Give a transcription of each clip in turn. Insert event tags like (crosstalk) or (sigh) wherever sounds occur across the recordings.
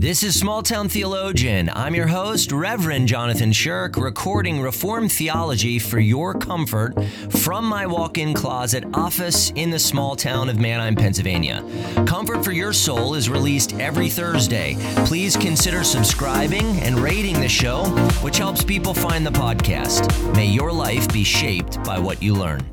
This is Small Town Theologian. I'm your host, Reverend Jonathan Shirk, recording Reformed theology for your comfort from my walk in closet office in the small town of Manheim, Pennsylvania. Comfort for Your Soul is released every Thursday. Please consider subscribing and rating the show, which helps people find the podcast. May your life be shaped by what you learn.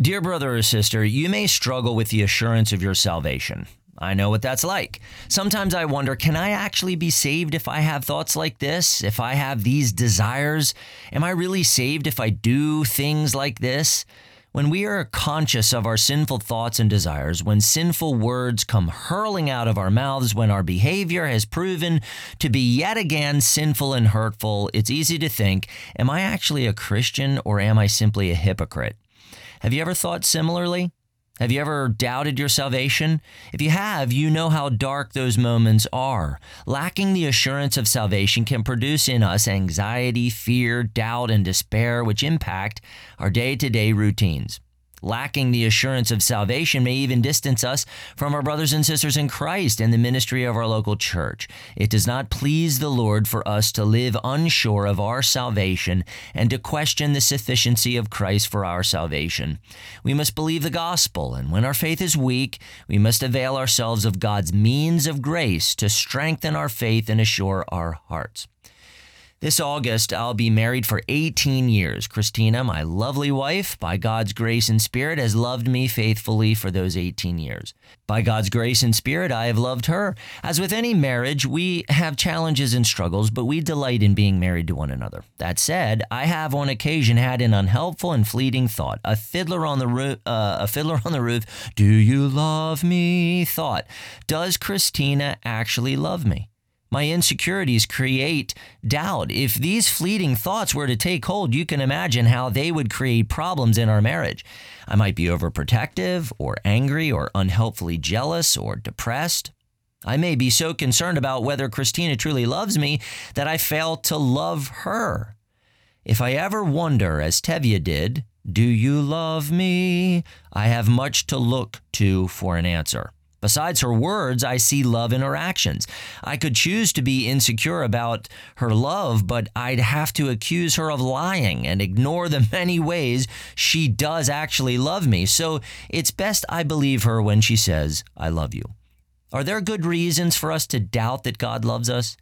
Dear brother or sister, you may struggle with the assurance of your salvation. I know what that's like. Sometimes I wonder can I actually be saved if I have thoughts like this? If I have these desires? Am I really saved if I do things like this? When we are conscious of our sinful thoughts and desires, when sinful words come hurling out of our mouths, when our behavior has proven to be yet again sinful and hurtful, it's easy to think, am I actually a Christian or am I simply a hypocrite? Have you ever thought similarly? Have you ever doubted your salvation? If you have, you know how dark those moments are. Lacking the assurance of salvation can produce in us anxiety, fear, doubt, and despair, which impact our day to day routines. Lacking the assurance of salvation may even distance us from our brothers and sisters in Christ and the ministry of our local church. It does not please the Lord for us to live unsure of our salvation and to question the sufficiency of Christ for our salvation. We must believe the gospel, and when our faith is weak, we must avail ourselves of God's means of grace to strengthen our faith and assure our hearts. This August, I'll be married for 18 years. Christina, my lovely wife, by God's grace and spirit, has loved me faithfully for those 18 years. By God's grace and spirit, I have loved her. As with any marriage, we have challenges and struggles, but we delight in being married to one another. That said, I have on occasion had an unhelpful and fleeting thought, a fiddler on the roof, uh, a fiddler on the roof, do you love me? thought. Does Christina actually love me? My insecurities create doubt. If these fleeting thoughts were to take hold, you can imagine how they would create problems in our marriage. I might be overprotective, or angry, or unhelpfully jealous, or depressed. I may be so concerned about whether Christina truly loves me that I fail to love her. If I ever wonder, as Tevye did, do you love me? I have much to look to for an answer. Besides her words, I see love in her actions. I could choose to be insecure about her love, but I'd have to accuse her of lying and ignore the (laughs) many ways she does actually love me. So it's best I believe her when she says, I love you. Are there good reasons for us to doubt that God loves us?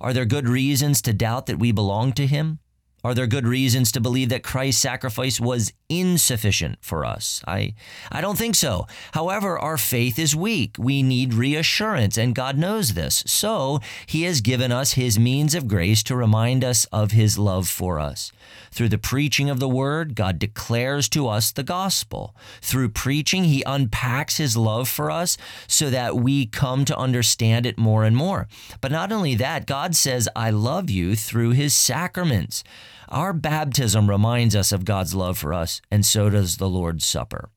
Are there good reasons to doubt that we belong to Him? Are there good reasons to believe that Christ's sacrifice was insufficient for us? I, I don't think so. However, our faith is weak. We need reassurance, and God knows this. So, He has given us His means of grace to remind us of His love for us. Through the preaching of the Word, God declares to us the gospel. Through preaching, He unpacks His love for us so that we come to understand it more and more. But not only that, God says, I love you through His sacraments. Our baptism reminds us of God's love for us, and so does the Lord's Supper.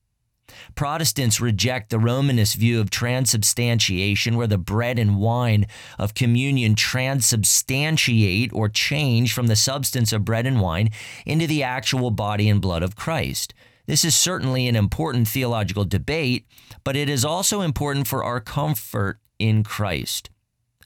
Protestants reject the Romanist view of transubstantiation, where the bread and wine of communion transubstantiate or change from the substance of bread and wine into the actual body and blood of Christ. This is certainly an important theological debate, but it is also important for our comfort in Christ.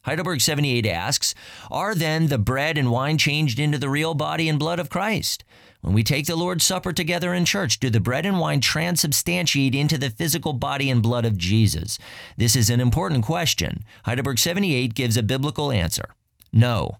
Heidelberg 78 asks, Are then the bread and wine changed into the real body and blood of Christ? When we take the Lord's Supper together in church, do the bread and wine transubstantiate into the physical body and blood of Jesus? This is an important question. Heidelberg 78 gives a biblical answer No.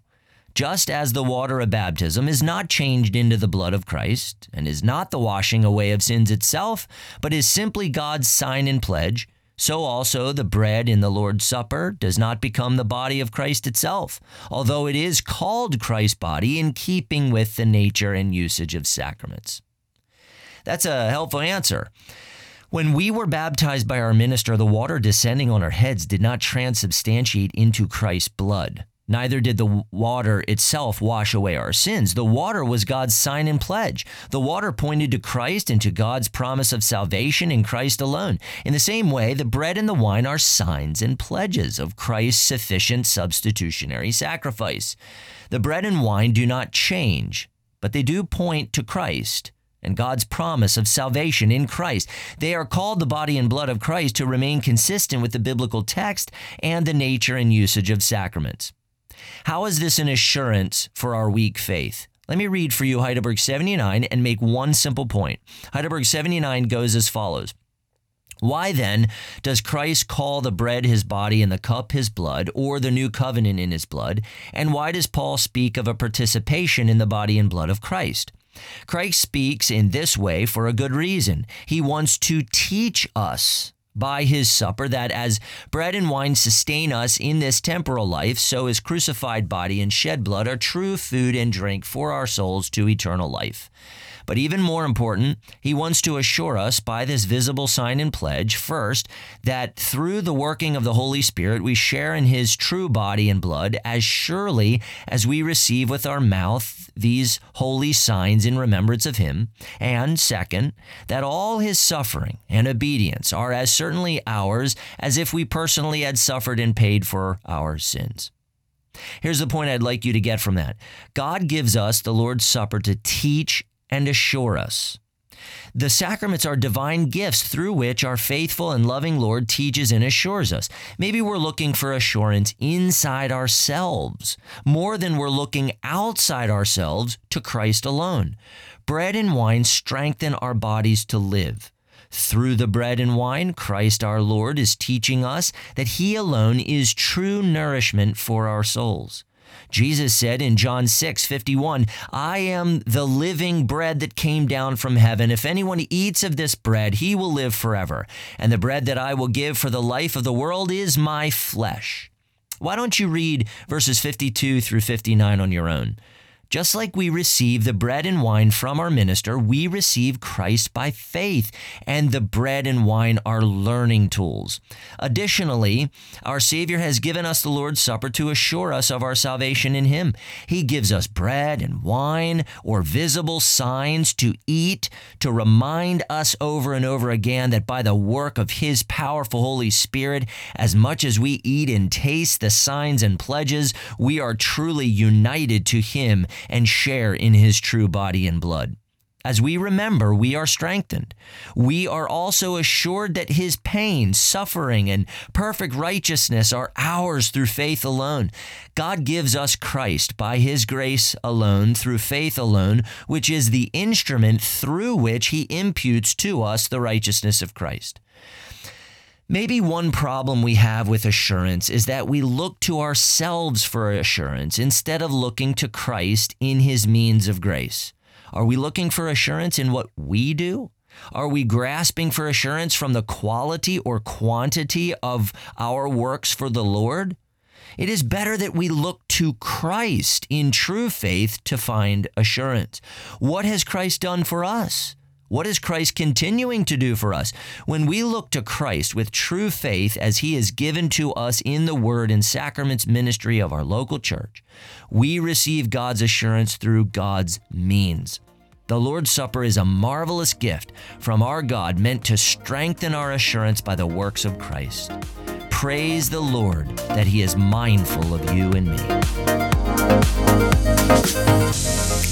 Just as the water of baptism is not changed into the blood of Christ and is not the washing away of sins itself, but is simply God's sign and pledge, so also the bread in the Lord's Supper does not become the body of Christ itself, although it is called Christ's body in keeping with the nature and usage of sacraments. That's a helpful answer. When we were baptized by our minister, the water descending on our heads did not transubstantiate into Christ's blood. Neither did the water itself wash away our sins. The water was God's sign and pledge. The water pointed to Christ and to God's promise of salvation in Christ alone. In the same way, the bread and the wine are signs and pledges of Christ's sufficient substitutionary sacrifice. The bread and wine do not change, but they do point to Christ and God's promise of salvation in Christ. They are called the body and blood of Christ to remain consistent with the biblical text and the nature and usage of sacraments. How is this an assurance for our weak faith? Let me read for you Heidelberg 79 and make one simple point. Heidelberg 79 goes as follows. Why then does Christ call the bread his body and the cup his blood, or the new covenant in his blood? And why does Paul speak of a participation in the body and blood of Christ? Christ speaks in this way for a good reason. He wants to teach us by his supper that as bread and wine sustain us in this temporal life, so his crucified body and shed blood are true food and drink for our souls to eternal life. But even more important, he wants to assure us by this visible sign and pledge, first, that through the working of the Holy Spirit, we share in his true body and blood as surely as we receive with our mouth these holy signs in remembrance of him. And second, that all his suffering and obedience are as certainly ours as if we personally had suffered and paid for our sins. Here's the point I'd like you to get from that God gives us the Lord's Supper to teach and assure us. The sacraments are divine gifts through which our faithful and loving Lord teaches and assures us. Maybe we're looking for assurance inside ourselves more than we're looking outside ourselves to Christ alone. Bread and wine strengthen our bodies to live. Through the bread and wine, Christ our Lord is teaching us that He alone is true nourishment for our souls. Jesus said in John 6 51, I am the living bread that came down from heaven. If anyone eats of this bread, he will live forever. And the bread that I will give for the life of the world is my flesh. Why don't you read verses 52 through 59 on your own? Just like we receive the bread and wine from our minister, we receive Christ by faith, and the bread and wine are learning tools. Additionally, our Savior has given us the Lord's Supper to assure us of our salvation in Him. He gives us bread and wine or visible signs to eat to remind us over and over again that by the work of His powerful Holy Spirit, as much as we eat and taste the signs and pledges, we are truly united to Him and share in his true body and blood. As we remember, we are strengthened. We are also assured that his pain, suffering, and perfect righteousness are ours through faith alone. God gives us Christ by his grace alone, through faith alone, which is the instrument through which he imputes to us the righteousness of Christ. Maybe one problem we have with assurance is that we look to ourselves for assurance instead of looking to Christ in his means of grace. Are we looking for assurance in what we do? Are we grasping for assurance from the quality or quantity of our works for the Lord? It is better that we look to Christ in true faith to find assurance. What has Christ done for us? What is Christ continuing to do for us? When we look to Christ with true faith as he is given to us in the word and sacraments ministry of our local church, we receive God's assurance through God's means. The Lord's Supper is a marvelous gift from our God meant to strengthen our assurance by the works of Christ. Praise the Lord that he is mindful of you and me.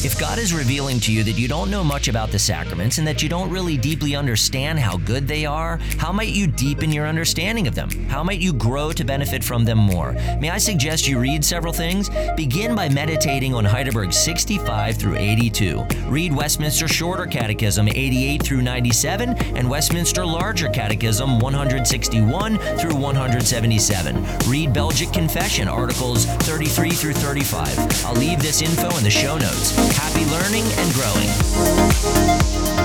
If God is revealing to you that you don't know much about the sacraments and that you don't really deeply understand how good they are, how might you deepen your understanding of them? How might you grow to benefit from them more? May I suggest you read several things? Begin by meditating on Heidelberg 65 through 82. Read Westminster Shorter Catechism 88 through 97 and Westminster Larger Catechism 161 through 177. Read Belgic Confession Articles 33 through 35. I'll leave this info in the show notes. Happy learning and growing.